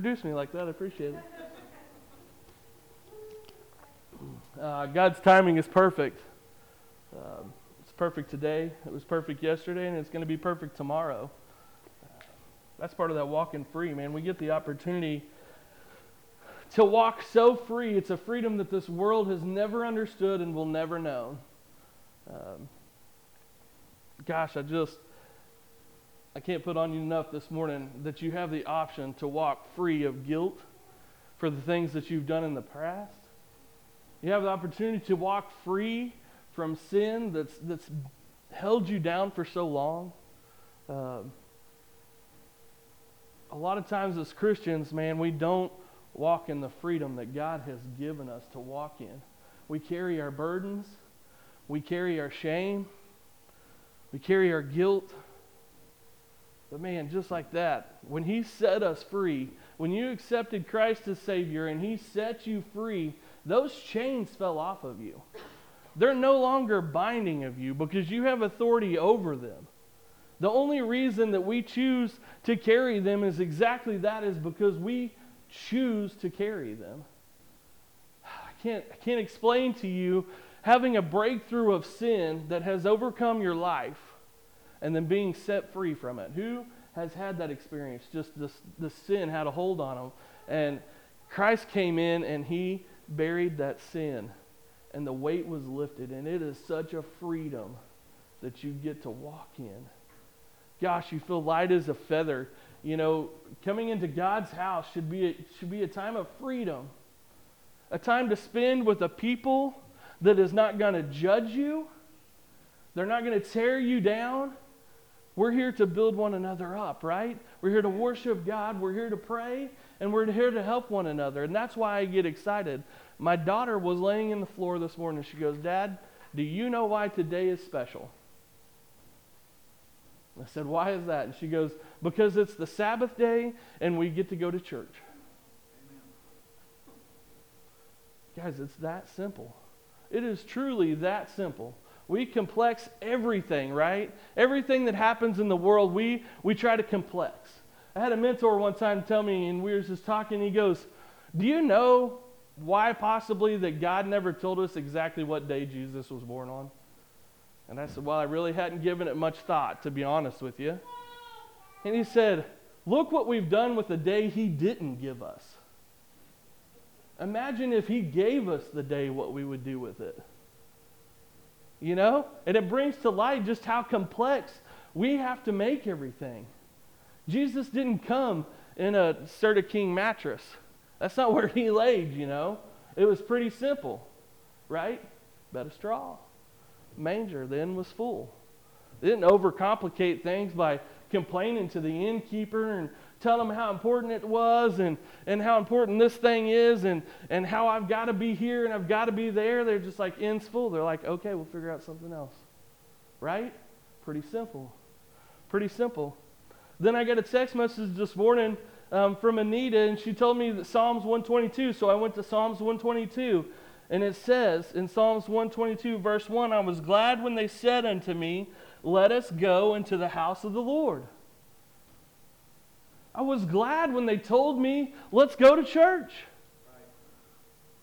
introduce me like that. I appreciate it. Uh, God's timing is perfect. Um, it's perfect today. It was perfect yesterday, and it's going to be perfect tomorrow. Uh, that's part of that walking free, man. We get the opportunity to walk so free. It's a freedom that this world has never understood and will never know. Um, gosh, I just I can't put on you enough this morning that you have the option to walk free of guilt for the things that you've done in the past. You have the opportunity to walk free from sin that's, that's held you down for so long. Uh, a lot of times as Christians, man, we don't walk in the freedom that God has given us to walk in. We carry our burdens, we carry our shame, we carry our guilt. But man, just like that, when He set us free, when you accepted Christ as Savior and He set you free, those chains fell off of you. They're no longer binding of you because you have authority over them. The only reason that we choose to carry them is exactly that is because we choose to carry them. I can't, I can't explain to you having a breakthrough of sin that has overcome your life and then being set free from it. Who has had that experience? Just this, the sin had a hold on them. And Christ came in and he buried that sin. And the weight was lifted. And it is such a freedom that you get to walk in. Gosh, you feel light as a feather. You know, coming into God's house should be a, should be a time of freedom, a time to spend with a people that is not going to judge you. They're not going to tear you down. We're here to build one another up, right? We're here to worship God, we're here to pray, and we're here to help one another. And that's why I get excited. My daughter was laying in the floor this morning. She goes, Dad, do you know why today is special? I said, Why is that? And she goes, Because it's the Sabbath day and we get to go to church. Guys, it's that simple. It is truly that simple. We complex everything, right? Everything that happens in the world, we, we try to complex. I had a mentor one time tell me, and we were just talking, he goes, Do you know why possibly that God never told us exactly what day Jesus was born on? And I said, Well, I really hadn't given it much thought, to be honest with you. And he said, Look what we've done with the day he didn't give us. Imagine if he gave us the day, what we would do with it. You know? And it brings to light just how complex we have to make everything. Jesus didn't come in a Serta King mattress. That's not where he laid, you know. It was pretty simple, right? Bed of straw. Manger then was full. They didn't overcomplicate things by complaining to the innkeeper and tell them how important it was and, and how important this thing is and, and how I've got to be here and I've got to be there. They're just like ends full. They're like, okay, we'll figure out something else. Right? Pretty simple. Pretty simple. Then I got a text message this morning um, from Anita, and she told me that Psalms 122. So I went to Psalms 122, and it says in Psalms 122, verse 1 I was glad when they said unto me, Let us go into the house of the Lord. I was glad when they told me, let's go to church.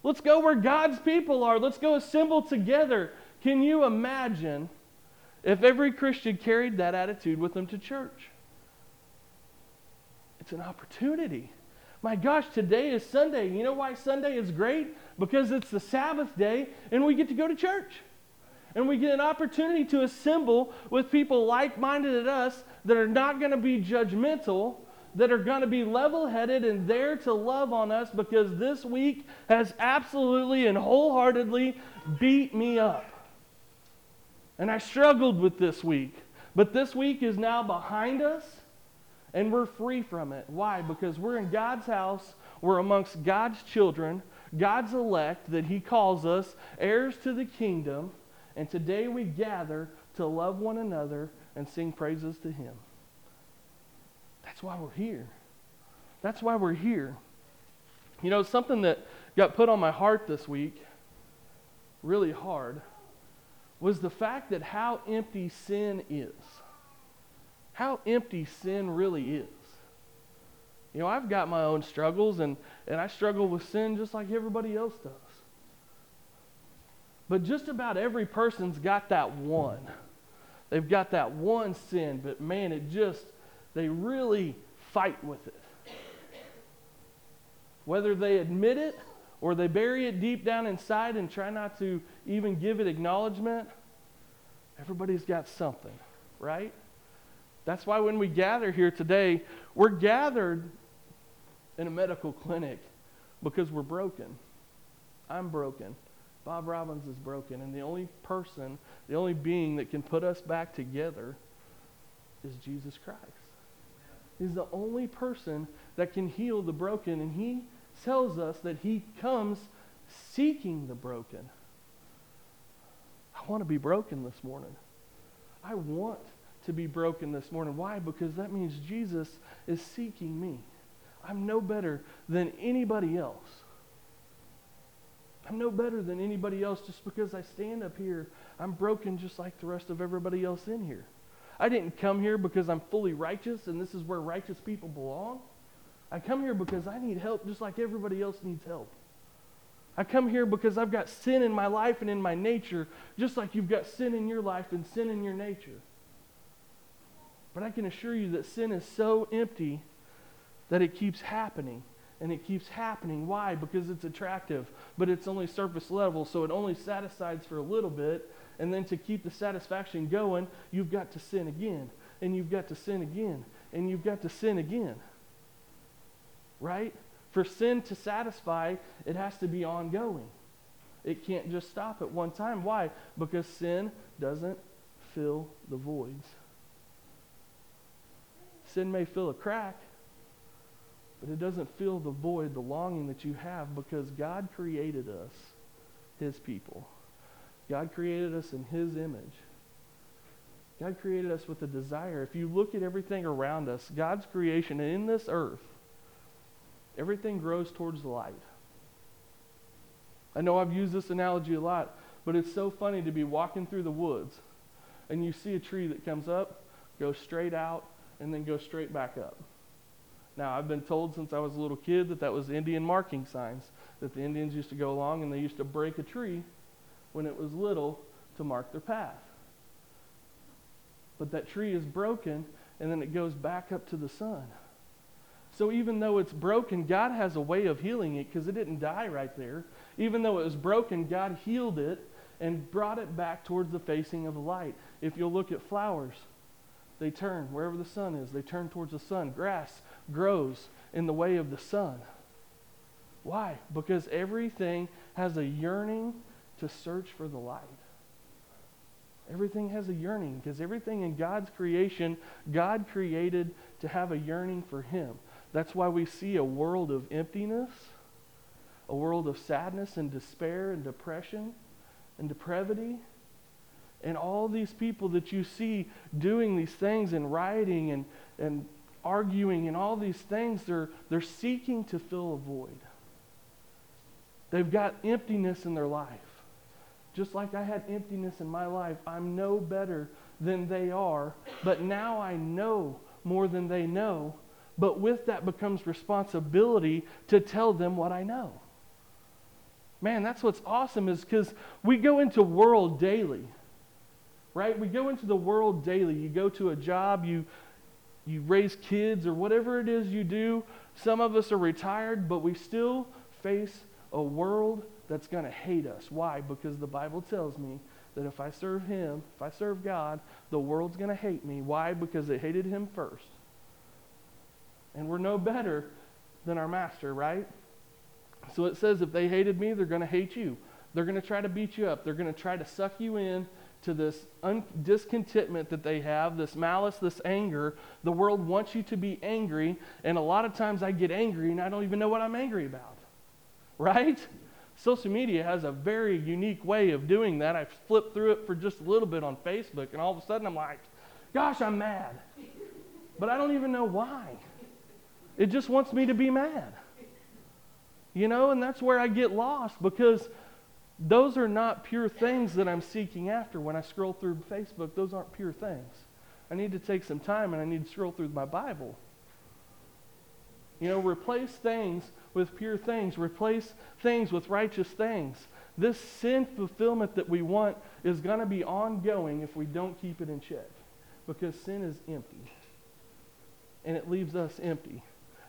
Let's go where God's people are. Let's go assemble together. Can you imagine if every Christian carried that attitude with them to church? It's an opportunity. My gosh, today is Sunday. You know why Sunday is great? Because it's the Sabbath day and we get to go to church. And we get an opportunity to assemble with people like minded at us that are not going to be judgmental that are going to be level headed and there to love on us because this week has absolutely and wholeheartedly beat me up. And I struggled with this week. But this week is now behind us and we're free from it. Why? Because we're in God's house, we're amongst God's children, God's elect that He calls us, heirs to the kingdom. And today we gather to love one another and sing praises to Him. That's why we're here. That's why we're here. You know, something that got put on my heart this week, really hard, was the fact that how empty sin is. How empty sin really is. You know, I've got my own struggles, and, and I struggle with sin just like everybody else does. But just about every person's got that one. They've got that one sin, but man, it just, they really fight with it. Whether they admit it or they bury it deep down inside and try not to even give it acknowledgement, everybody's got something, right? That's why when we gather here today, we're gathered in a medical clinic because we're broken. I'm broken. Bob Robbins is broken. And the only person, the only being that can put us back together is Jesus Christ. He's the only person that can heal the broken. And he tells us that he comes seeking the broken. I want to be broken this morning. I want to be broken this morning. Why? Because that means Jesus is seeking me. I'm no better than anybody else. I'm no better than anybody else just because I stand up here. I'm broken just like the rest of everybody else in here. I didn't come here because I'm fully righteous and this is where righteous people belong. I come here because I need help just like everybody else needs help. I come here because I've got sin in my life and in my nature, just like you've got sin in your life and sin in your nature. But I can assure you that sin is so empty that it keeps happening. And it keeps happening. Why? Because it's attractive, but it's only surface level, so it only satisfies for a little bit. And then to keep the satisfaction going, you've got to sin again, and you've got to sin again, and you've got to sin again. Right? For sin to satisfy, it has to be ongoing. It can't just stop at one time. Why? Because sin doesn't fill the voids. Sin may fill a crack, but it doesn't fill the void, the longing that you have, because God created us, His people. God created us in His image. God created us with a desire. If you look at everything around us, God's creation in this earth, everything grows towards the light. I know I've used this analogy a lot, but it's so funny to be walking through the woods and you see a tree that comes up, goes straight out, and then goes straight back up. Now, I've been told since I was a little kid that that was Indian marking signs, that the Indians used to go along and they used to break a tree when it was little to mark their path. But that tree is broken and then it goes back up to the sun. So even though it's broken, God has a way of healing it because it didn't die right there. Even though it was broken, God healed it and brought it back towards the facing of the light. If you'll look at flowers, they turn wherever the sun is, they turn towards the sun. Grass grows in the way of the sun. Why? Because everything has a yearning to search for the light. Everything has a yearning because everything in God's creation, God created to have a yearning for Him. That's why we see a world of emptiness, a world of sadness and despair and depression and depravity. And all these people that you see doing these things and rioting and, and arguing and all these things, they're, they're seeking to fill a void. They've got emptiness in their life. Just like I had emptiness in my life, I'm no better than they are, but now I know more than they know. But with that becomes responsibility to tell them what I know. Man, that's what's awesome is because we go into world daily, right? We go into the world daily. You go to a job, you you raise kids or whatever it is you do. Some of us are retired, but we still face a world that's going to hate us. Why? Because the Bible tells me that if I serve Him, if I serve God, the world's going to hate me. Why? Because they hated Him first. And we're no better than our Master, right? So it says if they hated me, they're going to hate you. They're going to try to beat you up. They're going to try to suck you in to this un- discontentment that they have, this malice, this anger. The world wants you to be angry, and a lot of times I get angry and I don't even know what I'm angry about. Right? Social media has a very unique way of doing that. I flipped through it for just a little bit on Facebook, and all of a sudden I'm like, gosh, I'm mad. But I don't even know why. It just wants me to be mad. You know, and that's where I get lost because those are not pure things that I'm seeking after when I scroll through Facebook. Those aren't pure things. I need to take some time and I need to scroll through my Bible. You know, replace things with pure things, replace things with righteous things. This sin fulfillment that we want is going to be ongoing if we don't keep it in check because sin is empty and it leaves us empty.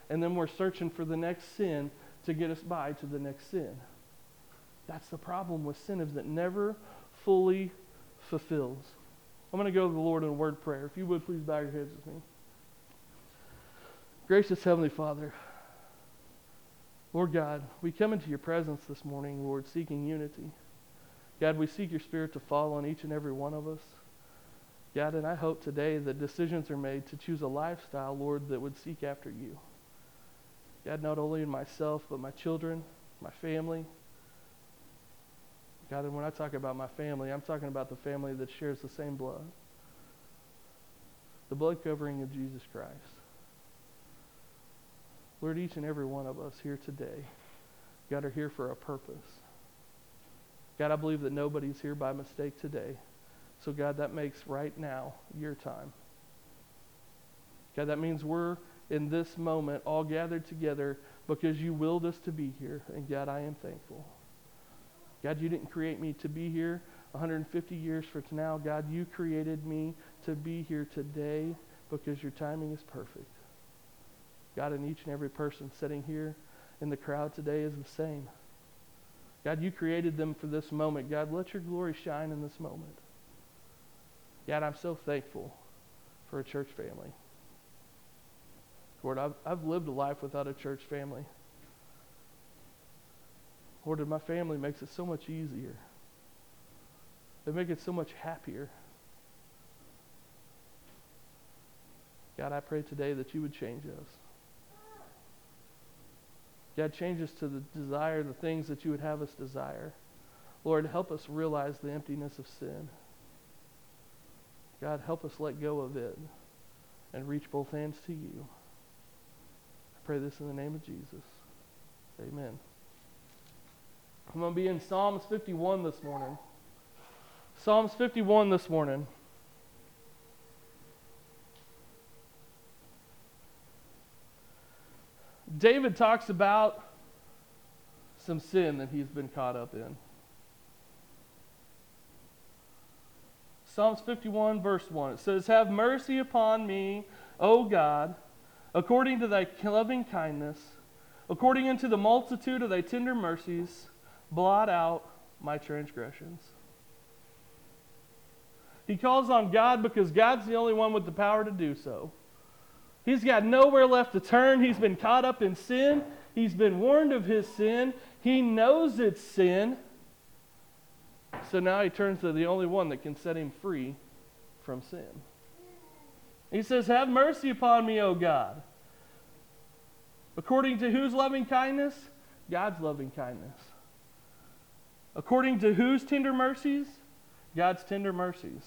And then we're searching for the next sin to get us by to the next sin. That's the problem with sin is that never fully fulfills. I'm going to go to the Lord in a word prayer. If you would please bow your heads with me. Gracious Heavenly Father, Lord God, we come into your presence this morning, Lord, seeking unity. God, we seek your Spirit to fall on each and every one of us. God, and I hope today that decisions are made to choose a lifestyle, Lord, that would seek after you. God, not only in myself, but my children, my family. God, and when I talk about my family, I'm talking about the family that shares the same blood. The blood covering of Jesus Christ. Lord, each and every one of us here today, God, are here for a purpose. God, I believe that nobody's here by mistake today. So, God, that makes right now your time. God, that means we're in this moment all gathered together because you willed us to be here. And, God, I am thankful. God, you didn't create me to be here 150 years from now. God, you created me to be here today because your timing is perfect. God, and each and every person sitting here in the crowd today is the same. God, you created them for this moment. God, let your glory shine in this moment. God, I'm so thankful for a church family. Lord, I've, I've lived a life without a church family. Lord, my family makes it so much easier. They make it so much happier. God, I pray today that you would change us. God, change us to the desire, the things that you would have us desire. Lord, help us realize the emptiness of sin. God, help us let go of it and reach both hands to you. I pray this in the name of Jesus. Amen. I'm going to be in Psalms 51 this morning. Psalms 51 this morning. David talks about some sin that he's been caught up in. Psalms 51, verse 1. It says, Have mercy upon me, O God, according to thy loving kindness, according unto the multitude of thy tender mercies, blot out my transgressions. He calls on God because God's the only one with the power to do so. He's got nowhere left to turn. He's been caught up in sin. He's been warned of his sin. He knows it's sin. So now he turns to the only one that can set him free from sin. He says, Have mercy upon me, O God. According to whose loving kindness? God's loving kindness. According to whose tender mercies? God's tender mercies.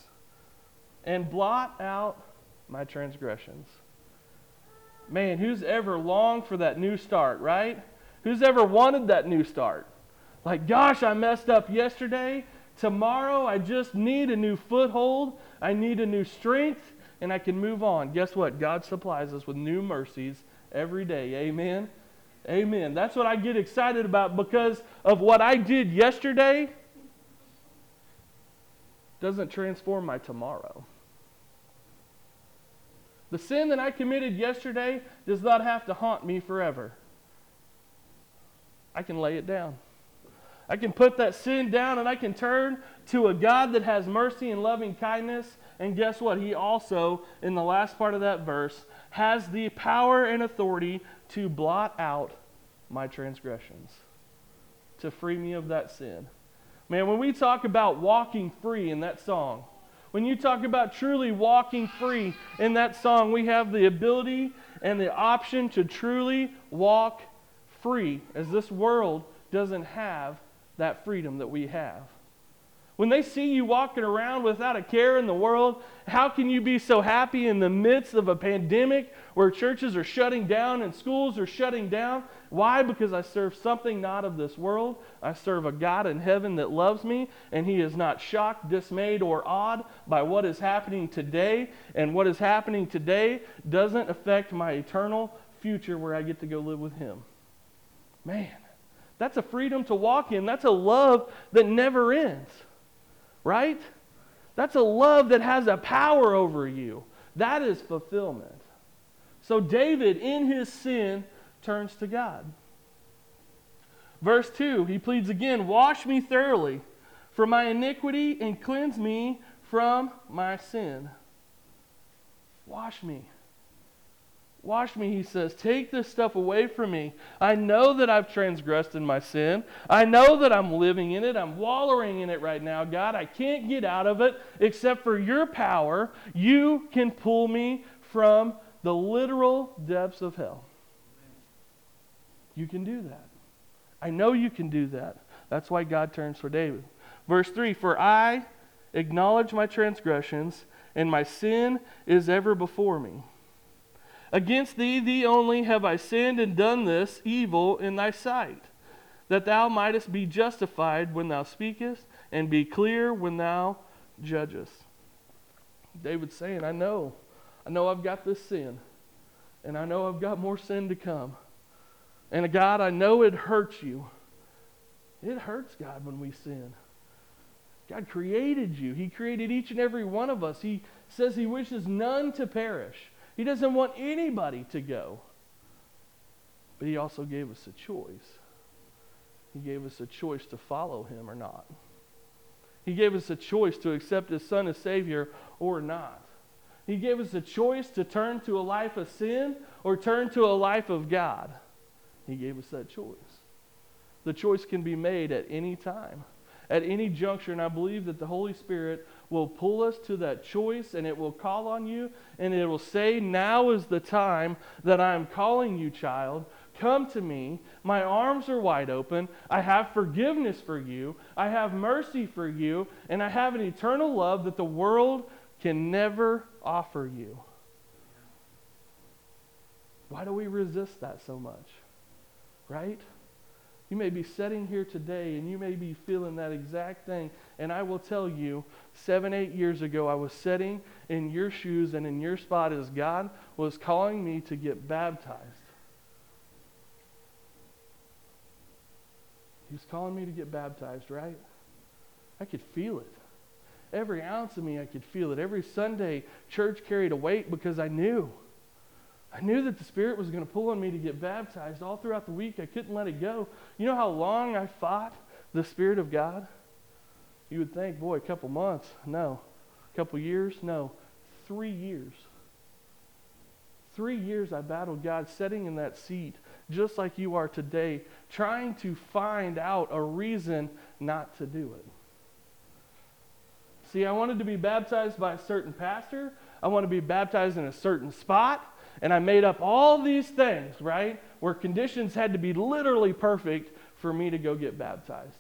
And blot out my transgressions. Man, who's ever longed for that new start, right? Who's ever wanted that new start? Like, gosh, I messed up yesterday. Tomorrow, I just need a new foothold. I need a new strength, and I can move on. Guess what? God supplies us with new mercies every day. Amen. Amen. That's what I get excited about because of what I did yesterday doesn't transform my tomorrow. The sin that I committed yesterday does not have to haunt me forever. I can lay it down. I can put that sin down and I can turn to a God that has mercy and loving kindness. And guess what? He also, in the last part of that verse, has the power and authority to blot out my transgressions, to free me of that sin. Man, when we talk about walking free in that song, when you talk about truly walking free in that song, we have the ability and the option to truly walk free, as this world doesn't have that freedom that we have. When they see you walking around without a care in the world, how can you be so happy in the midst of a pandemic where churches are shutting down and schools are shutting down? Why? Because I serve something not of this world. I serve a God in heaven that loves me, and He is not shocked, dismayed, or awed by what is happening today. And what is happening today doesn't affect my eternal future where I get to go live with Him. Man, that's a freedom to walk in. That's a love that never ends, right? That's a love that has a power over you. That is fulfillment. So David, in his sin, turns to God. Verse 2, he pleads again Wash me thoroughly from my iniquity and cleanse me from my sin. Wash me. Wash me, he says. Take this stuff away from me. I know that I've transgressed in my sin. I know that I'm living in it. I'm wallowing in it right now, God. I can't get out of it except for your power. You can pull me from the literal depths of hell. You can do that. I know you can do that. That's why God turns for David. Verse 3 For I acknowledge my transgressions, and my sin is ever before me. Against thee, thee only, have I sinned and done this evil in thy sight, that thou mightest be justified when thou speakest, and be clear when thou judgest. David's saying, I know. I know I've got this sin, and I know I've got more sin to come. And God, I know it hurts you. It hurts God when we sin. God created you. He created each and every one of us. He says He wishes none to perish. He doesn't want anybody to go. But He also gave us a choice. He gave us a choice to follow Him or not. He gave us a choice to accept His Son as Savior or not. He gave us a choice to turn to a life of sin or turn to a life of God. He gave us that choice. The choice can be made at any time, at any juncture, and I believe that the Holy Spirit will pull us to that choice and it will call on you and it will say, Now is the time that I am calling you, child. Come to me. My arms are wide open. I have forgiveness for you. I have mercy for you. And I have an eternal love that the world can never offer you. Why do we resist that so much? right? You may be sitting here today and you may be feeling that exact thing. And I will tell you, seven, eight years ago, I was sitting in your shoes and in your spot as God was calling me to get baptized. He was calling me to get baptized, right? I could feel it. Every ounce of me, I could feel it. Every Sunday, church carried a weight because I knew. I knew that the Spirit was going to pull on me to get baptized all throughout the week. I couldn't let it go. You know how long I fought the Spirit of God? You would think, boy, a couple months. No. A couple years? No. Three years. Three years I battled God sitting in that seat, just like you are today, trying to find out a reason not to do it. See, I wanted to be baptized by a certain pastor. I want to be baptized in a certain spot and I made up all these things, right? Where conditions had to be literally perfect for me to go get baptized.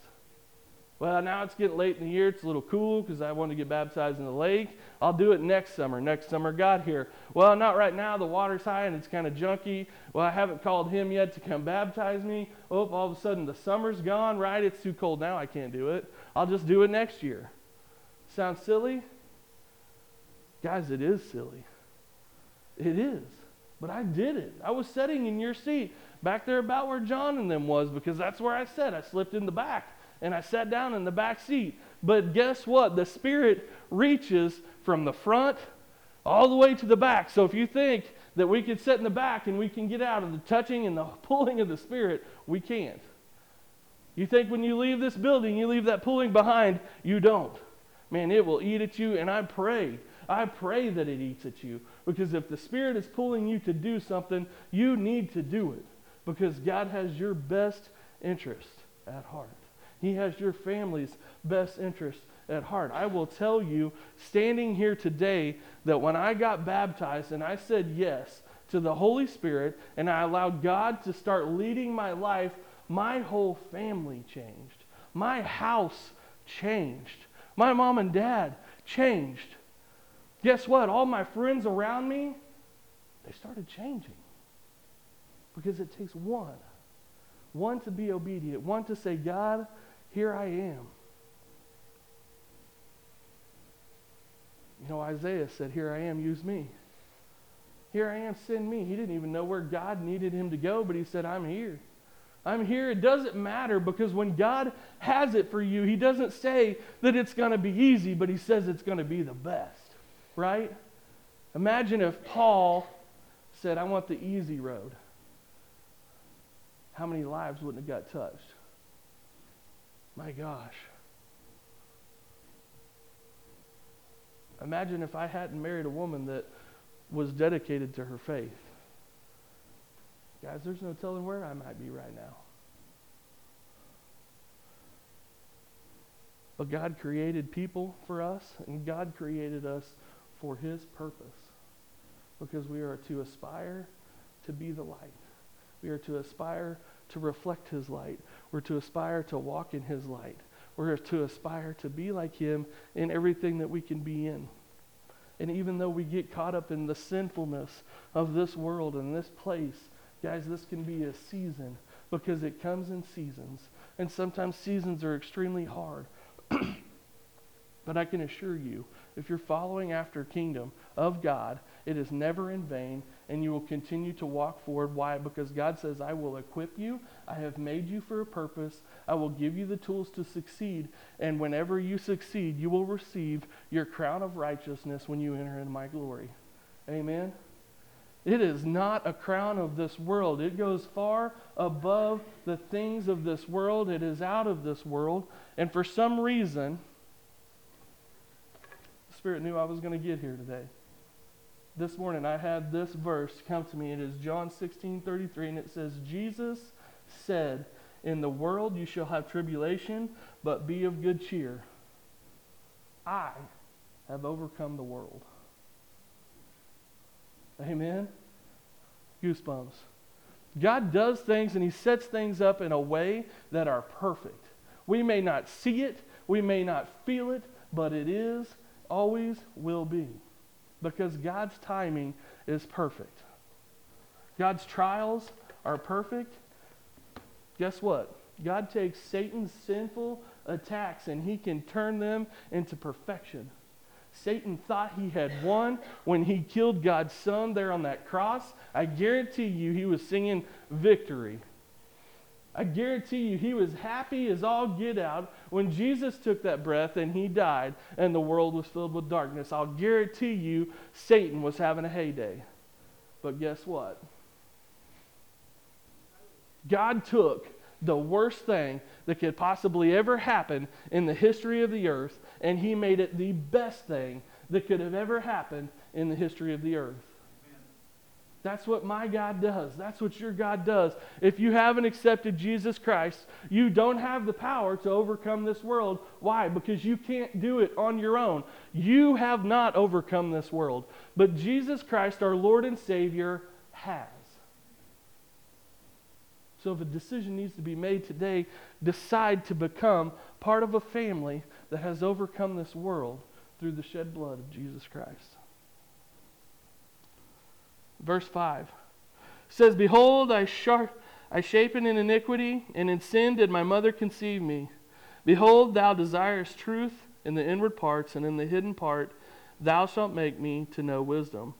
Well, now it's getting late in the year. It's a little cool because I want to get baptized in the lake. I'll do it next summer. Next summer got here. Well, not right now. The water's high and it's kind of junky. Well, I haven't called him yet to come baptize me. Oh, all of a sudden the summer's gone, right? It's too cold now. I can't do it. I'll just do it next year. Sounds silly? Guys, it is silly. It is. But I did it. I was sitting in your seat back there about where John and them was because that's where I sat. I slipped in the back and I sat down in the back seat. But guess what? The Spirit reaches from the front all the way to the back. So if you think that we can sit in the back and we can get out of the touching and the pulling of the Spirit, we can't. You think when you leave this building, you leave that pulling behind, you don't. Man, it will eat at you, and I pray I pray that it eats at you because if the Spirit is pulling you to do something, you need to do it because God has your best interest at heart. He has your family's best interest at heart. I will tell you, standing here today, that when I got baptized and I said yes to the Holy Spirit and I allowed God to start leading my life, my whole family changed. My house changed. My mom and dad changed. Guess what? All my friends around me, they started changing. Because it takes one. One to be obedient, one to say, God, here I am. You know, Isaiah said, Here I am, use me. Here I am, send me. He didn't even know where God needed him to go, but he said, I'm here. I'm here. It doesn't matter because when God has it for you, He doesn't say that it's going to be easy, but He says it's going to be the best, right? Imagine if Paul said, I want the easy road. How many lives wouldn't have got touched? My gosh. Imagine if I hadn't married a woman that was dedicated to her faith. Guys, there's no telling where I might be right now. But God created people for us, and God created us for His purpose because we are to aspire to be the light. We are to aspire to reflect His light. We're to aspire to walk in His light. We're to aspire to be like Him in everything that we can be in. And even though we get caught up in the sinfulness of this world and this place, Guys, this can be a season because it comes in seasons. And sometimes seasons are extremely hard. but I can assure you, if you're following after kingdom of God, it is never in vain and you will continue to walk forward. Why? Because God says, I will equip you. I have made you for a purpose. I will give you the tools to succeed. And whenever you succeed, you will receive your crown of righteousness when you enter into my glory. Amen. It is not a crown of this world. It goes far above the things of this world. It is out of this world. And for some reason, Spirit knew I was going to get here today. This morning I had this verse come to me. It is John 16 33, and it says, Jesus said, In the world you shall have tribulation, but be of good cheer. I have overcome the world. Amen? Goosebumps. God does things and He sets things up in a way that are perfect. We may not see it, we may not feel it, but it is, always will be. Because God's timing is perfect. God's trials are perfect. Guess what? God takes Satan's sinful attacks and he can turn them into perfection. Satan thought he had won when he killed God's son there on that cross. I guarantee you he was singing victory. I guarantee you he was happy as all get out when Jesus took that breath and he died and the world was filled with darkness. I'll guarantee you Satan was having a heyday. But guess what? God took the worst thing that could possibly ever happen in the history of the earth, and he made it the best thing that could have ever happened in the history of the earth. That's what my God does. That's what your God does. If you haven't accepted Jesus Christ, you don't have the power to overcome this world. Why? Because you can't do it on your own. You have not overcome this world. But Jesus Christ, our Lord and Savior, has. So if a decision needs to be made today, decide to become part of a family that has overcome this world through the shed blood of Jesus Christ. Verse 5 says, Behold, I, sharp, I shapen in iniquity, and in sin did my mother conceive me. Behold, thou desirest truth in the inward parts, and in the hidden part thou shalt make me to know wisdom.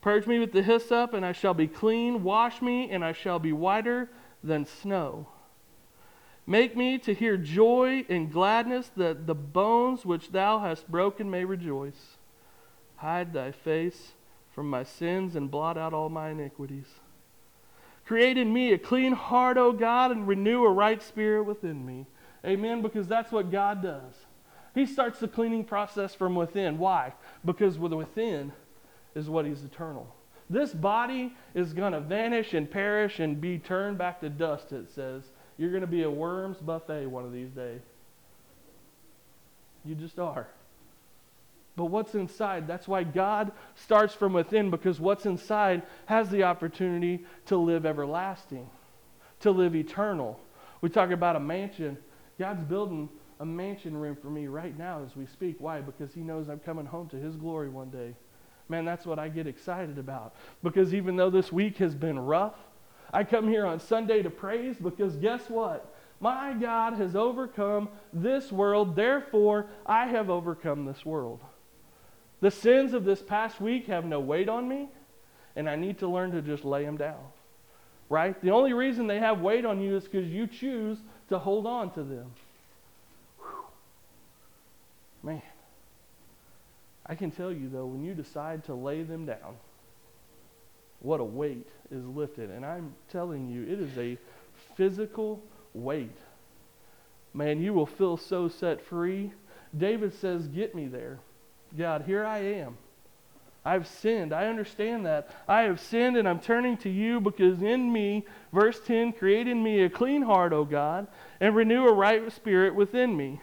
Purge me with the hyssop, and I shall be clean. Wash me, and I shall be whiter than snow. Make me to hear joy and gladness, that the bones which thou hast broken may rejoice. Hide thy face from my sins and blot out all my iniquities. Create in me a clean heart, O God, and renew a right spirit within me. Amen, because that's what God does. He starts the cleaning process from within. Why? Because within is what He's eternal. This body is going to vanish and perish and be turned back to dust, it says. You're going to be a worm's buffet one of these days. You just are. But what's inside? That's why God starts from within, because what's inside has the opportunity to live everlasting, to live eternal. We talk about a mansion. God's building a mansion room for me right now as we speak. Why? Because He knows I'm coming home to His glory one day. Man, that's what I get excited about. Because even though this week has been rough, I come here on Sunday to praise because guess what? My God has overcome this world, therefore, I have overcome this world. The sins of this past week have no weight on me. and I need to learn to just lay them down. Right? The only reason they have weight on you is because you choose to hold on to them. Whew. Man, I can tell you though, when you decide to lay them down, what a weight is lifted. And I'm telling you, it is a physical weight. Man, you will feel so set free. David says, Get me there. God, here I am. I've sinned. I understand that. I have sinned and I'm turning to you because in me, verse 10, create in me a clean heart, O God, and renew a right spirit within me.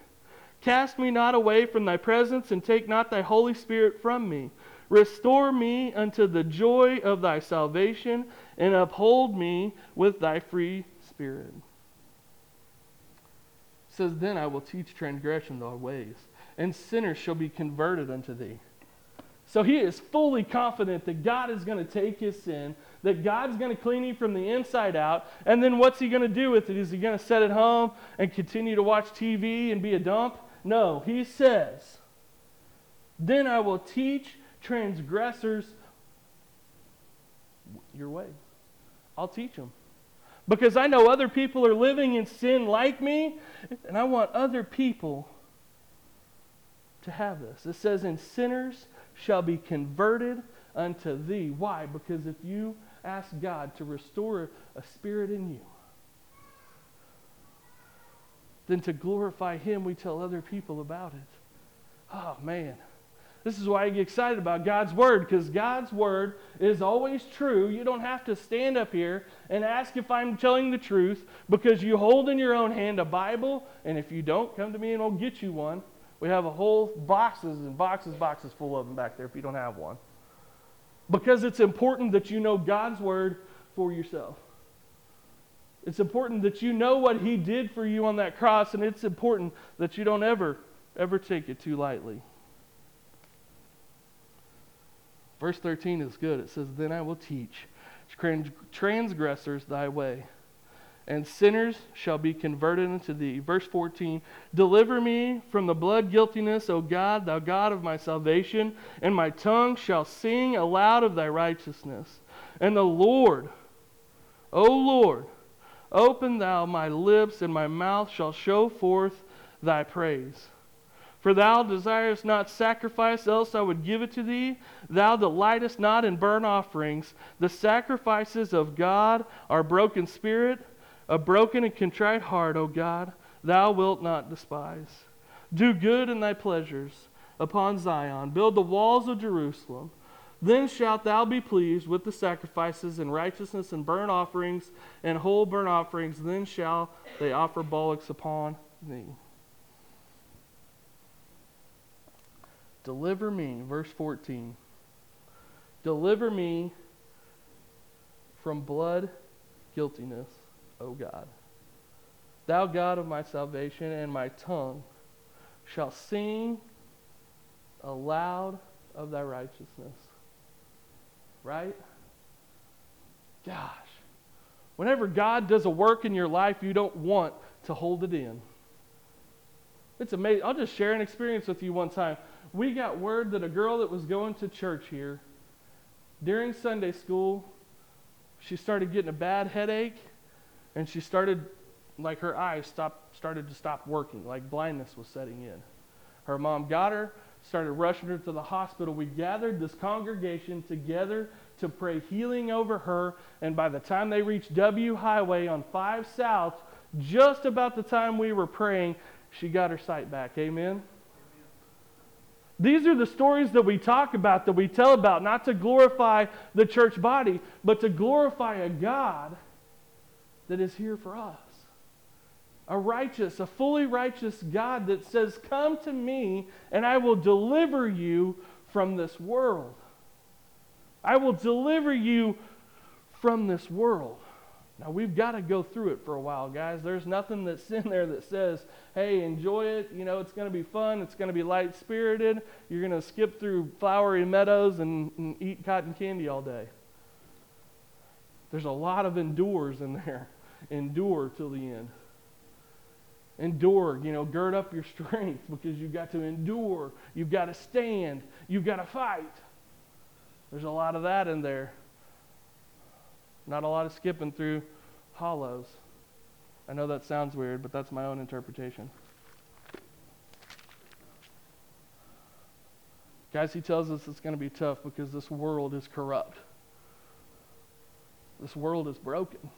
Cast me not away from thy presence and take not thy Holy Spirit from me. Restore me unto the joy of thy salvation and uphold me with thy free spirit. It says, Then I will teach transgression thy ways, and sinners shall be converted unto thee. So he is fully confident that God is going to take his sin, that God's going to clean him from the inside out, and then what's he going to do with it? Is he going to set it home and continue to watch TV and be a dump? No, he says, Then I will teach transgressors your way. I'll teach them. Because I know other people are living in sin like me, and I want other people to have this. It says, And sinners shall be converted unto thee. Why? Because if you ask God to restore a spirit in you, then to glorify Him, we tell other people about it. Oh, man. This is why I get excited about God's Word, because God's Word is always true. You don't have to stand up here and ask if I'm telling the truth, because you hold in your own hand a Bible, and if you don't, come to me and I'll get you one. We have a whole boxes and boxes, boxes full of them back there if you don't have one. Because it's important that you know God's word for yourself. It's important that you know what he did for you on that cross, and it's important that you don't ever, ever take it too lightly. Verse 13 is good. It says, Then I will teach transgressors thy way and sinners shall be converted unto thee. Verse 14 Deliver me from the blood guiltiness, O God, thou God of my salvation, and my tongue shall sing aloud of thy righteousness. And the Lord, O Lord, open thou my lips, and my mouth shall show forth thy praise. For thou desirest not sacrifice, else I would give it to thee. Thou delightest not in burnt offerings. The sacrifices of God are broken spirit a broken and contrite heart, O God, thou wilt not despise. Do good in thy pleasures upon Zion. Build the walls of Jerusalem. Then shalt thou be pleased with the sacrifices and righteousness and burnt offerings and whole burnt offerings. Then shall they offer bullocks upon thee. Deliver me, verse 14. Deliver me from blood guiltiness O God. Thou God of my salvation, and my tongue shall sing aloud of thy righteousness. Right? Gosh. Whenever God does a work in your life, you don't want to hold it in. It's amazing. I'll just share an experience with you one time. We got word that a girl that was going to church here during Sunday school, she started getting a bad headache and she started like her eyes stopped started to stop working like blindness was setting in. Her mom got her started rushing her to the hospital. We gathered this congregation together to pray healing over her and by the time they reached w highway on 5 south just about the time we were praying she got her sight back. Amen? These are the stories that we talk about, that we tell about, not to glorify the church body, but to glorify a God that is here for us. A righteous, a fully righteous God that says, Come to me and I will deliver you from this world. I will deliver you from this world. Now, we've got to go through it for a while, guys. There's nothing that's in there that says, hey, enjoy it. You know, it's going to be fun. It's going to be light spirited. You're going to skip through flowery meadows and, and, eat cotton candy all day. There's a lot of endures in there endure till the end. Endure, you know, gird up your strength because you've got to endure. You've got to stand. You've got to fight. There's a lot of that in there. Not a lot of skipping through hollows. I know that sounds weird, but that's my own interpretation. Guys, he tells us it's going to be tough because this world is corrupt. This world is broken.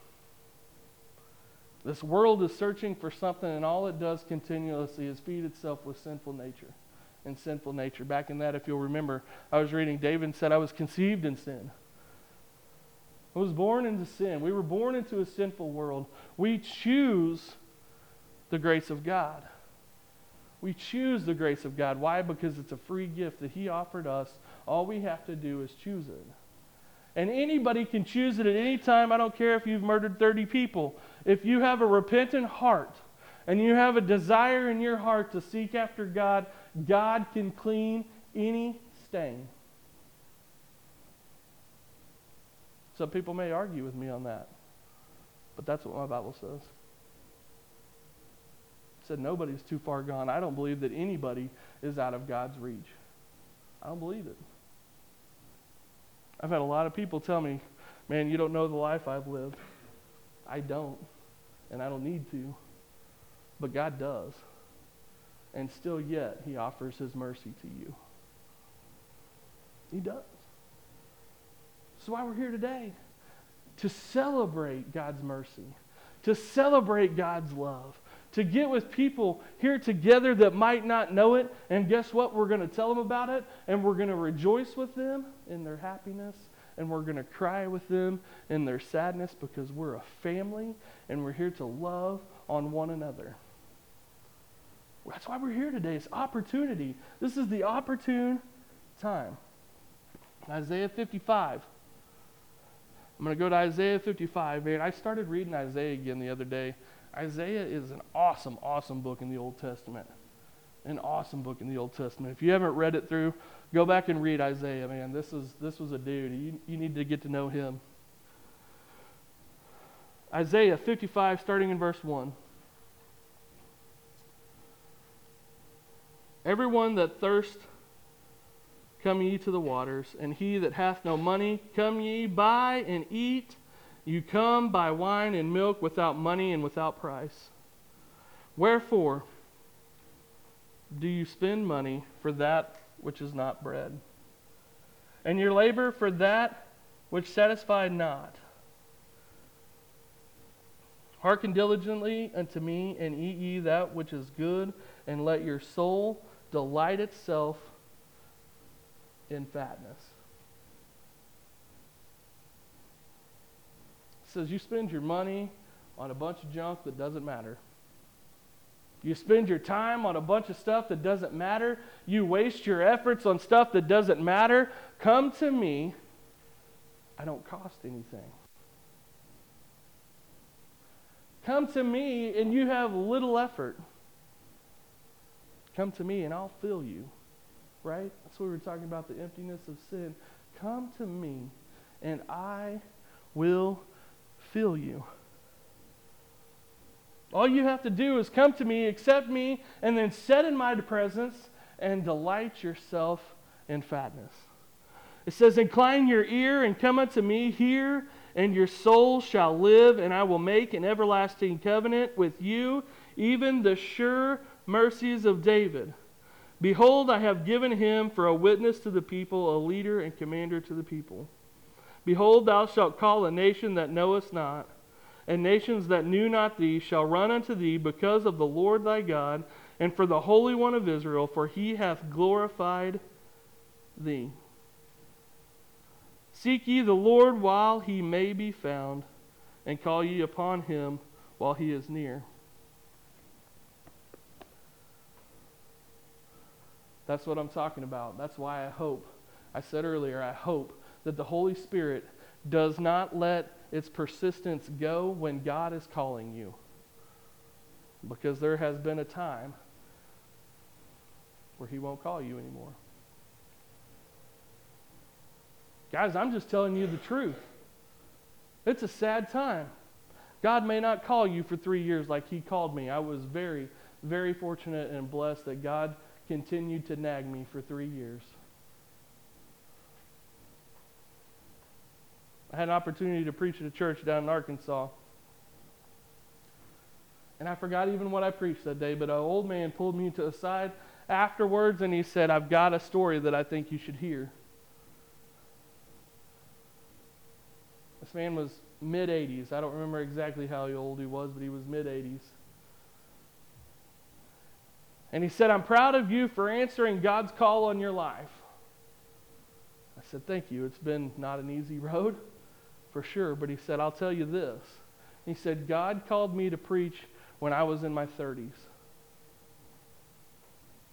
This world is searching for something, and all it does continuously is feed itself with sinful nature and sinful nature. Back in that, if you'll remember, I was reading, David said, I was conceived in sin. I was born into sin. We were born into a sinful world. We choose the grace of God. We choose the grace of God. Why? Because it's a free gift that He offered us. All we have to do is choose it. And anybody can choose it at any time. I don't care if you've murdered 30 people. If you have a repentant heart and you have a desire in your heart to seek after God, God can clean any stain. Some people may argue with me on that, but that's what my Bible says. It said nobody's too far gone. I don't believe that anybody is out of God's reach. I don't believe it. I've had a lot of people tell me, man, you don't know the life I've lived. I don't, and I don't need to. But God does. And still, yet, He offers His mercy to you. He does. That's why we're here today to celebrate God's mercy, to celebrate God's love, to get with people here together that might not know it. And guess what? We're going to tell them about it, and we're going to rejoice with them in their happiness, and we're going to cry with them in their sadness because we're a family and we're here to love on one another. That's why we're here today. It's opportunity. This is the opportune time. Isaiah 55. I'm going to go to Isaiah 55. Man, I started reading Isaiah again the other day. Isaiah is an awesome, awesome book in the Old Testament. An awesome book in the Old Testament. If you haven't read it through, go back and read Isaiah, man. This is this was a dude. You, you need to get to know him. Isaiah 55, starting in verse 1. Everyone that thirst, come ye to the waters, and he that hath no money, come ye, buy and eat. You come by wine and milk without money and without price. Wherefore do you spend money for that which is not bread, and your labor for that which satisfied not? Hearken diligently unto me, and eat ye that which is good, and let your soul delight itself in fatness. Says you spend your money on a bunch of junk that doesn't matter. You spend your time on a bunch of stuff that doesn't matter. You waste your efforts on stuff that doesn't matter. Come to me. I don't cost anything. Come to me and you have little effort. Come to me and I'll fill you. Right? That's what we were talking about the emptiness of sin. Come to me and I will fill you. All you have to do is come to me, accept me, and then set in my presence and delight yourself in fatness. It says, Incline your ear and come unto me, hear, and your soul shall live, and I will make an everlasting covenant with you, even the sure mercies of David. Behold, I have given him for a witness to the people, a leader and commander to the people. Behold, thou shalt call a nation that knowest not, and nations that knew not thee shall run unto thee because of the Lord thy God, and for the Holy One of Israel, for he hath glorified thee. Seek ye the Lord while he may be found, and call ye upon him while he is near. That's what I'm talking about. That's why I hope, I said earlier, I hope that the Holy Spirit does not let its persistence go when God is calling you. Because there has been a time where He won't call you anymore. Guys, I'm just telling you the truth. It's a sad time. God may not call you for three years like He called me. I was very, very fortunate and blessed that God continued to nag me for three years. I had an opportunity to preach at a church down in Arkansas. And I forgot even what I preached that day, but an old man pulled me to the side afterwards and he said, I've got a story that I think you should hear. This man was mid 80s. I don't remember exactly how old he was, but he was mid 80s. And he said, I'm proud of you for answering God's call on your life. I said, Thank you. It's been not an easy road, for sure. But he said, I'll tell you this. He said, God called me to preach when I was in my 30s.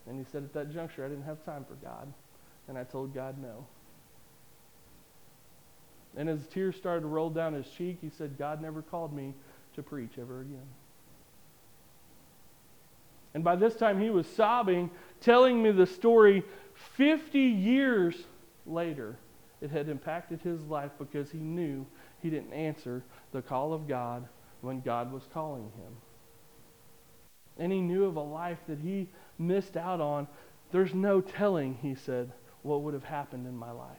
And he said, At that juncture, I didn't have time for God. And I told God no. And as tears started to roll down his cheek, he said, God never called me to preach ever again. And by this time, he was sobbing, telling me the story 50 years later. It had impacted his life because he knew he didn't answer the call of God when God was calling him. And he knew of a life that he missed out on. There's no telling, he said, what would have happened in my life.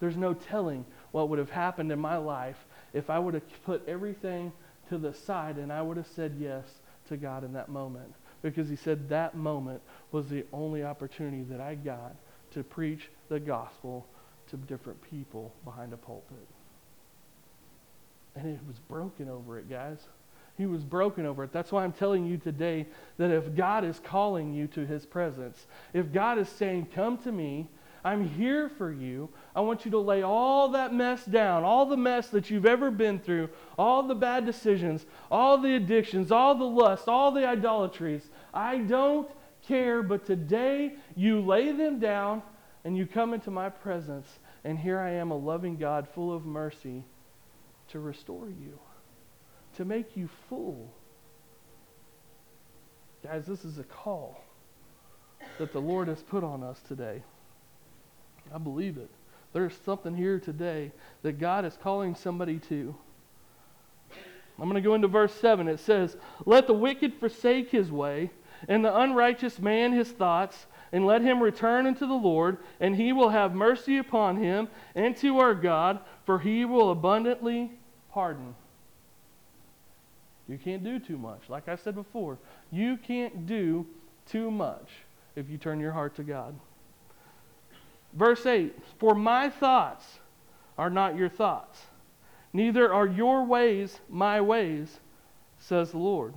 There's no telling what would have happened in my life if I would have put everything to the side and I would have said yes to God in that moment. Because he said that moment was the only opportunity that I got to preach the gospel to different people behind a pulpit. And it was broken over it, guys. He was broken over it. That's why I'm telling you today that if God is calling you to his presence, if God is saying, Come to me, I'm here for you. I want you to lay all that mess down, all the mess that you've ever been through, all the bad decisions, all the addictions, all the lust, all the idolatries. I don't care, but today you lay them down and you come into my presence, and here I am, a loving God full of mercy to restore you, to make you full. Guys, this is a call that the Lord has put on us today. I believe it. There's something here today that God is calling somebody to. I'm going to go into verse 7. It says, Let the wicked forsake his way, and the unrighteous man his thoughts, and let him return unto the Lord, and he will have mercy upon him and to our God, for he will abundantly pardon. You can't do too much. Like I said before, you can't do too much if you turn your heart to God. Verse 8 For my thoughts are not your thoughts, neither are your ways my ways, says the Lord.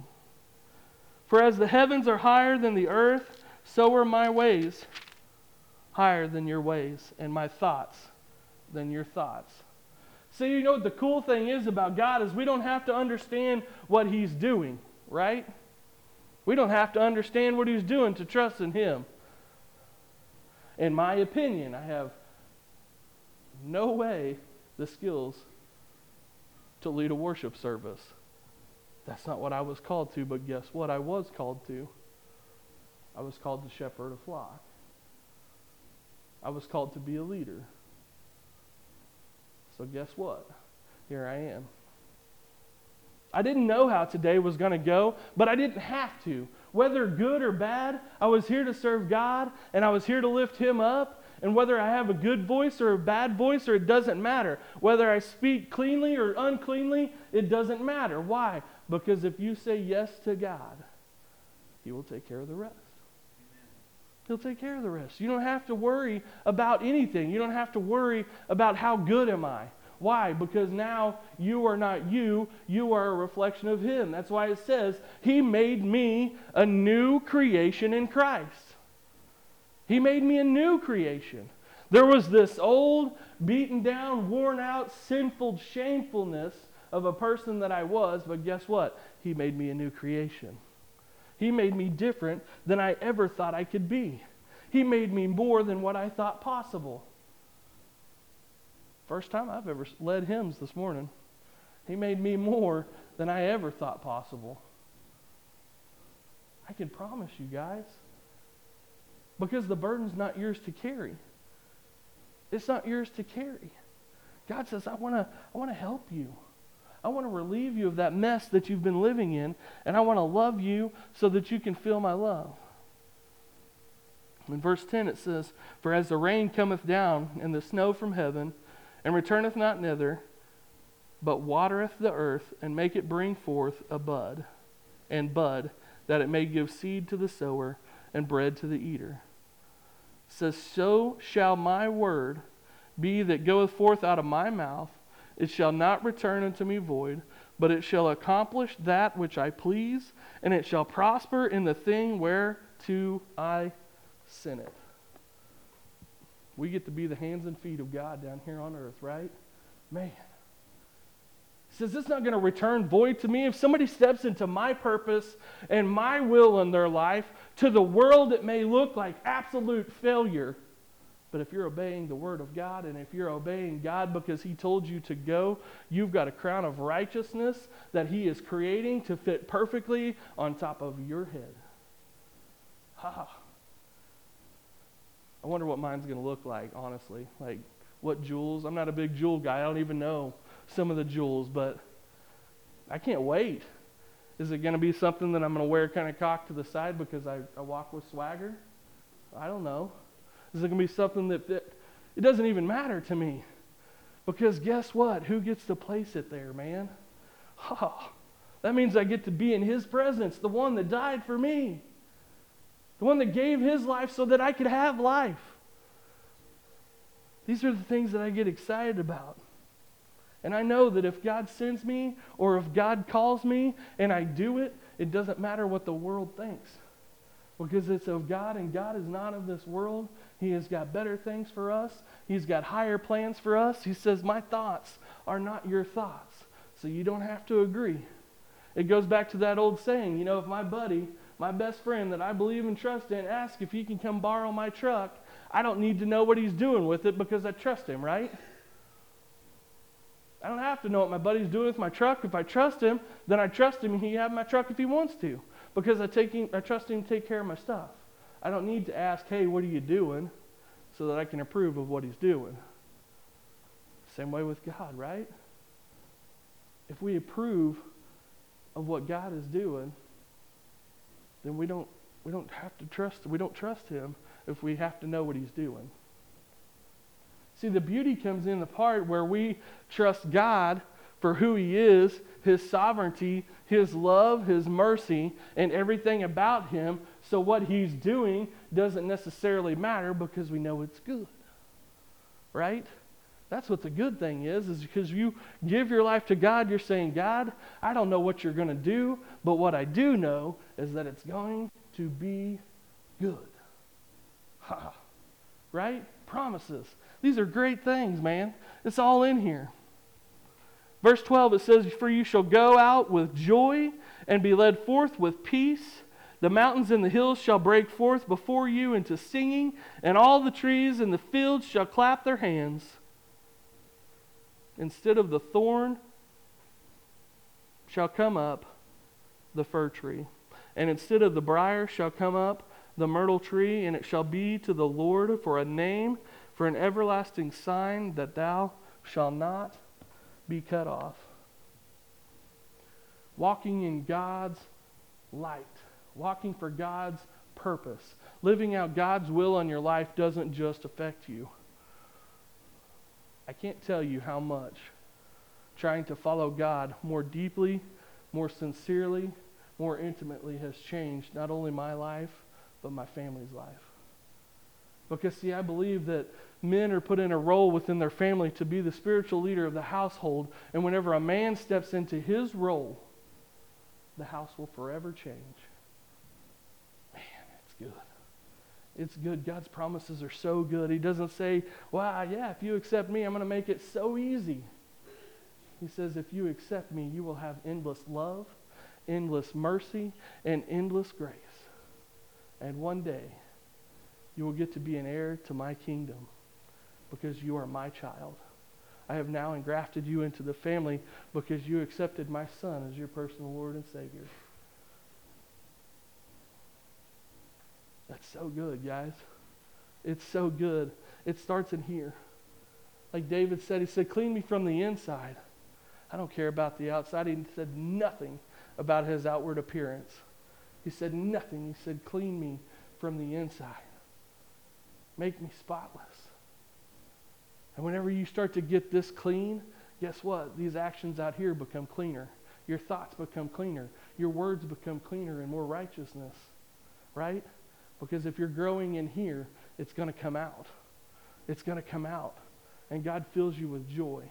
For as the heavens are higher than the earth, so are my ways higher than your ways, and my thoughts than your thoughts. So, you know what the cool thing is about God is we don't have to understand what He's doing, right? We don't have to understand what He's doing to trust in Him in my opinion, I have no way the skills to lead a worship service. That's not what I was called to, but guess what? I was called to. I was called to shepherd a flock. I was called to be a leader. So, guess what? Here I am. I didn't know how today was going to go, but I didn't have to. Whether good or bad, I was here to serve God and I was here to lift Him up. And whether I have a good voice or a bad voice, or it doesn't matter. Whether I speak cleanly or uncleanly, it doesn't matter. Why? Because if you say yes to God, He will take care of the rest. He'll take care of the rest. You don't have to worry about anything. You don't have to worry about how good am I. Why? Because now you are not you, you are a reflection of Him. That's why it says, He made me a new creation in Christ. He made me a new creation. There was this old, beaten down, worn out, sinful shamefulness of a person that I was, but guess what? He made me a new creation. He made me different than I ever thought I could be. He made me more than what I thought possible. First time I've ever led hymns this morning. He made me more than I ever thought possible. I can promise you guys. Because the burden's not yours to carry. It's not yours to carry. God says, I want to I want to help you. I want to relieve you of that mess that you've been living in, and I want to love you so that you can feel my love. In verse 10 it says, For as the rain cometh down and the snow from heaven, and returneth not thither, but watereth the earth, and make it bring forth a bud, and bud, that it may give seed to the sower and bread to the eater. It says, So shall my word be that goeth forth out of my mouth. It shall not return unto me void, but it shall accomplish that which I please, and it shall prosper in the thing whereto I sent it. We get to be the hands and feet of God down here on earth, right? Man. He says, It's not going to return void to me. If somebody steps into my purpose and my will in their life, to the world it may look like absolute failure. But if you're obeying the word of God and if you're obeying God because he told you to go, you've got a crown of righteousness that he is creating to fit perfectly on top of your head. Ha. I wonder what mine's going to look like, honestly. Like, what jewels? I'm not a big jewel guy. I don't even know some of the jewels, but I can't wait. Is it going to be something that I'm going to wear kind of cocked to the side because I, I walk with swagger? I don't know. Is it going to be something that, that it doesn't even matter to me? Because guess what? Who gets to place it there, man? Oh, that means I get to be in His presence, the one that died for me, the one that gave His life so that I could have life. These are the things that I get excited about. And I know that if God sends me or if God calls me and I do it, it doesn't matter what the world thinks. Because it's of God and God is not of this world. He has got better things for us. He's got higher plans for us. He says, My thoughts are not your thoughts. So you don't have to agree. It goes back to that old saying, you know, if my buddy, my best friend that I believe and trust in, asks if he can come borrow my truck, I don't need to know what he's doing with it because I trust him, right? I don't have to know what my buddy's doing with my truck. If I trust him, then I trust him and he have my truck if he wants to. Because I, take him, I trust him to take care of my stuff. I don't need to ask, hey, what are you doing? So that I can approve of what he's doing. Same way with God, right? If we approve of what God is doing, then we don't we don't have to trust we don't trust him if we have to know what he's doing. See, the beauty comes in the part where we trust God for who He is, His sovereignty, His love, His mercy, and everything about Him. So what He's doing doesn't necessarily matter because we know it's good. Right? That's what the good thing is, is because you give your life to God, you're saying, God, I don't know what you're going to do, but what I do know is that it's going to be good. Ha. Right? Promises. These are great things, man. It's all in here. Verse 12, it says, For you shall go out with joy and be led forth with peace. The mountains and the hills shall break forth before you into singing, and all the trees in the fields shall clap their hands. Instead of the thorn shall come up the fir tree, and instead of the brier shall come up the myrtle tree, and it shall be to the Lord for a name for an everlasting sign that thou shalt not be cut off. Walking in God's light, walking for God's purpose, living out God's will on your life doesn't just affect you. I can't tell you how much trying to follow God more deeply, more sincerely, more intimately has changed not only my life, but my family's life. Because, see, I believe that men are put in a role within their family to be the spiritual leader of the household. And whenever a man steps into his role, the house will forever change. Man, it's good. It's good. God's promises are so good. He doesn't say, well, yeah, if you accept me, I'm going to make it so easy. He says, if you accept me, you will have endless love, endless mercy, and endless grace. And one day, you will get to be an heir to my kingdom because you are my child. I have now engrafted you into the family because you accepted my son as your personal Lord and Savior. That's so good, guys. It's so good. It starts in here. Like David said, he said, Clean me from the inside. I don't care about the outside. He said nothing about his outward appearance. He said nothing. He said, Clean me from the inside. Make me spotless. And whenever you start to get this clean, guess what? These actions out here become cleaner. Your thoughts become cleaner. Your words become cleaner and more righteousness, right? Because if you're growing in here, it's going to come out. It's going to come out. And God fills you with joy.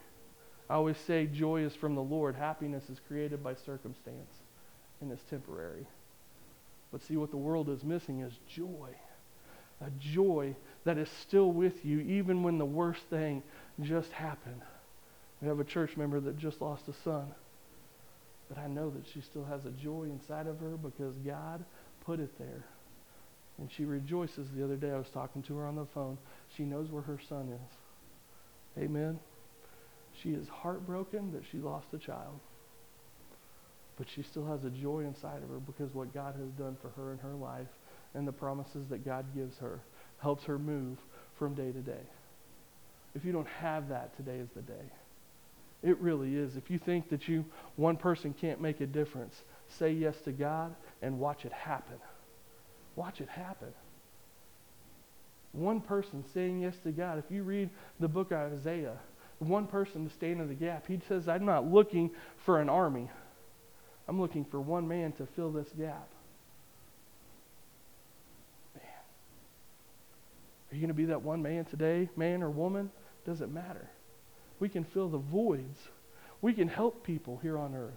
I always say joy is from the Lord. Happiness is created by circumstance and is temporary. But see, what the world is missing is joy. A joy that is still with you even when the worst thing just happened. We have a church member that just lost a son. But I know that she still has a joy inside of her because God put it there. And she rejoices. The other day I was talking to her on the phone. She knows where her son is. Amen. She is heartbroken that she lost a child. But she still has a joy inside of her because what God has done for her in her life and the promises that God gives her helps her move from day to day. If you don't have that, today is the day. It really is. If you think that you one person can't make a difference, say yes to God and watch it happen. Watch it happen. One person saying yes to God. If you read the book of Isaiah, one person to stand in the gap. He says, I'm not looking for an army. I'm looking for one man to fill this gap. Are you going to be that one man today, man or woman? Doesn't matter. We can fill the voids. We can help people here on earth.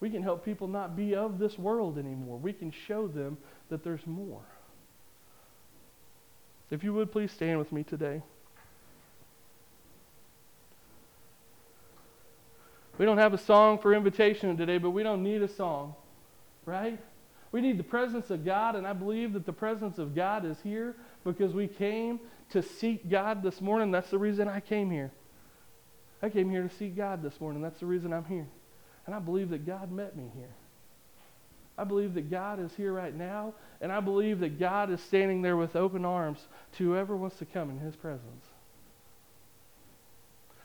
We can help people not be of this world anymore. We can show them that there's more. If you would please stand with me today. We don't have a song for invitation today, but we don't need a song, right? We need the presence of God, and I believe that the presence of God is here because we came to seek God this morning. That's the reason I came here. I came here to seek God this morning. That's the reason I'm here. And I believe that God met me here. I believe that God is here right now, and I believe that God is standing there with open arms to whoever wants to come in His presence.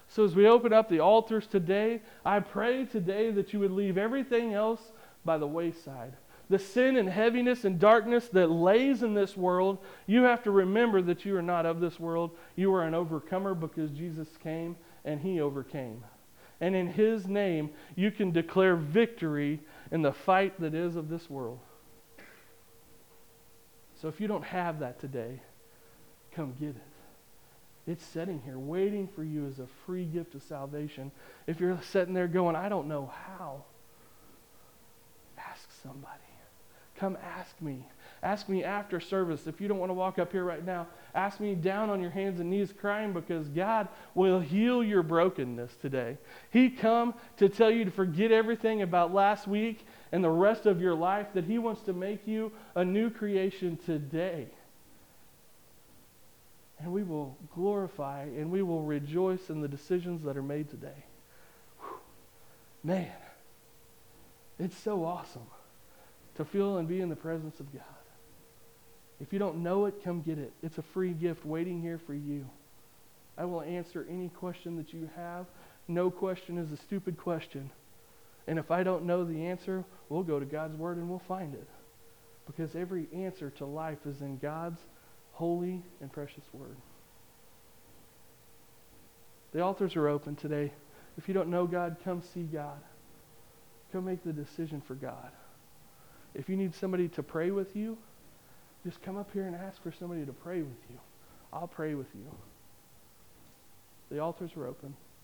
So as we open up the altars today, I pray today that you would leave everything else by the wayside. The sin and heaviness and darkness that lays in this world, you have to remember that you are not of this world. You are an overcomer because Jesus came and he overcame. And in his name, you can declare victory in the fight that is of this world. So if you don't have that today, come get it. It's sitting here waiting for you as a free gift of salvation. If you're sitting there going, I don't know how, ask somebody. Come ask me. Ask me after service. If you don't want to walk up here right now, ask me down on your hands and knees crying because God will heal your brokenness today. He come to tell you to forget everything about last week and the rest of your life that he wants to make you a new creation today. And we will glorify and we will rejoice in the decisions that are made today. Whew. Man, it's so awesome to feel and be in the presence of God. If you don't know it, come get it. It's a free gift waiting here for you. I will answer any question that you have. No question is a stupid question. And if I don't know the answer, we'll go to God's Word and we'll find it. Because every answer to life is in God's holy and precious word. The altars are open today. If you don't know God, come see God. Come make the decision for God. If you need somebody to pray with you, just come up here and ask for somebody to pray with you. I'll pray with you. The altars are open.